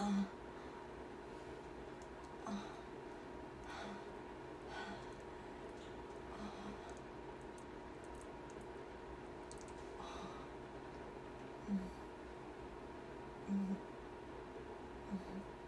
啊。Mm-hmm. Mm-hmm.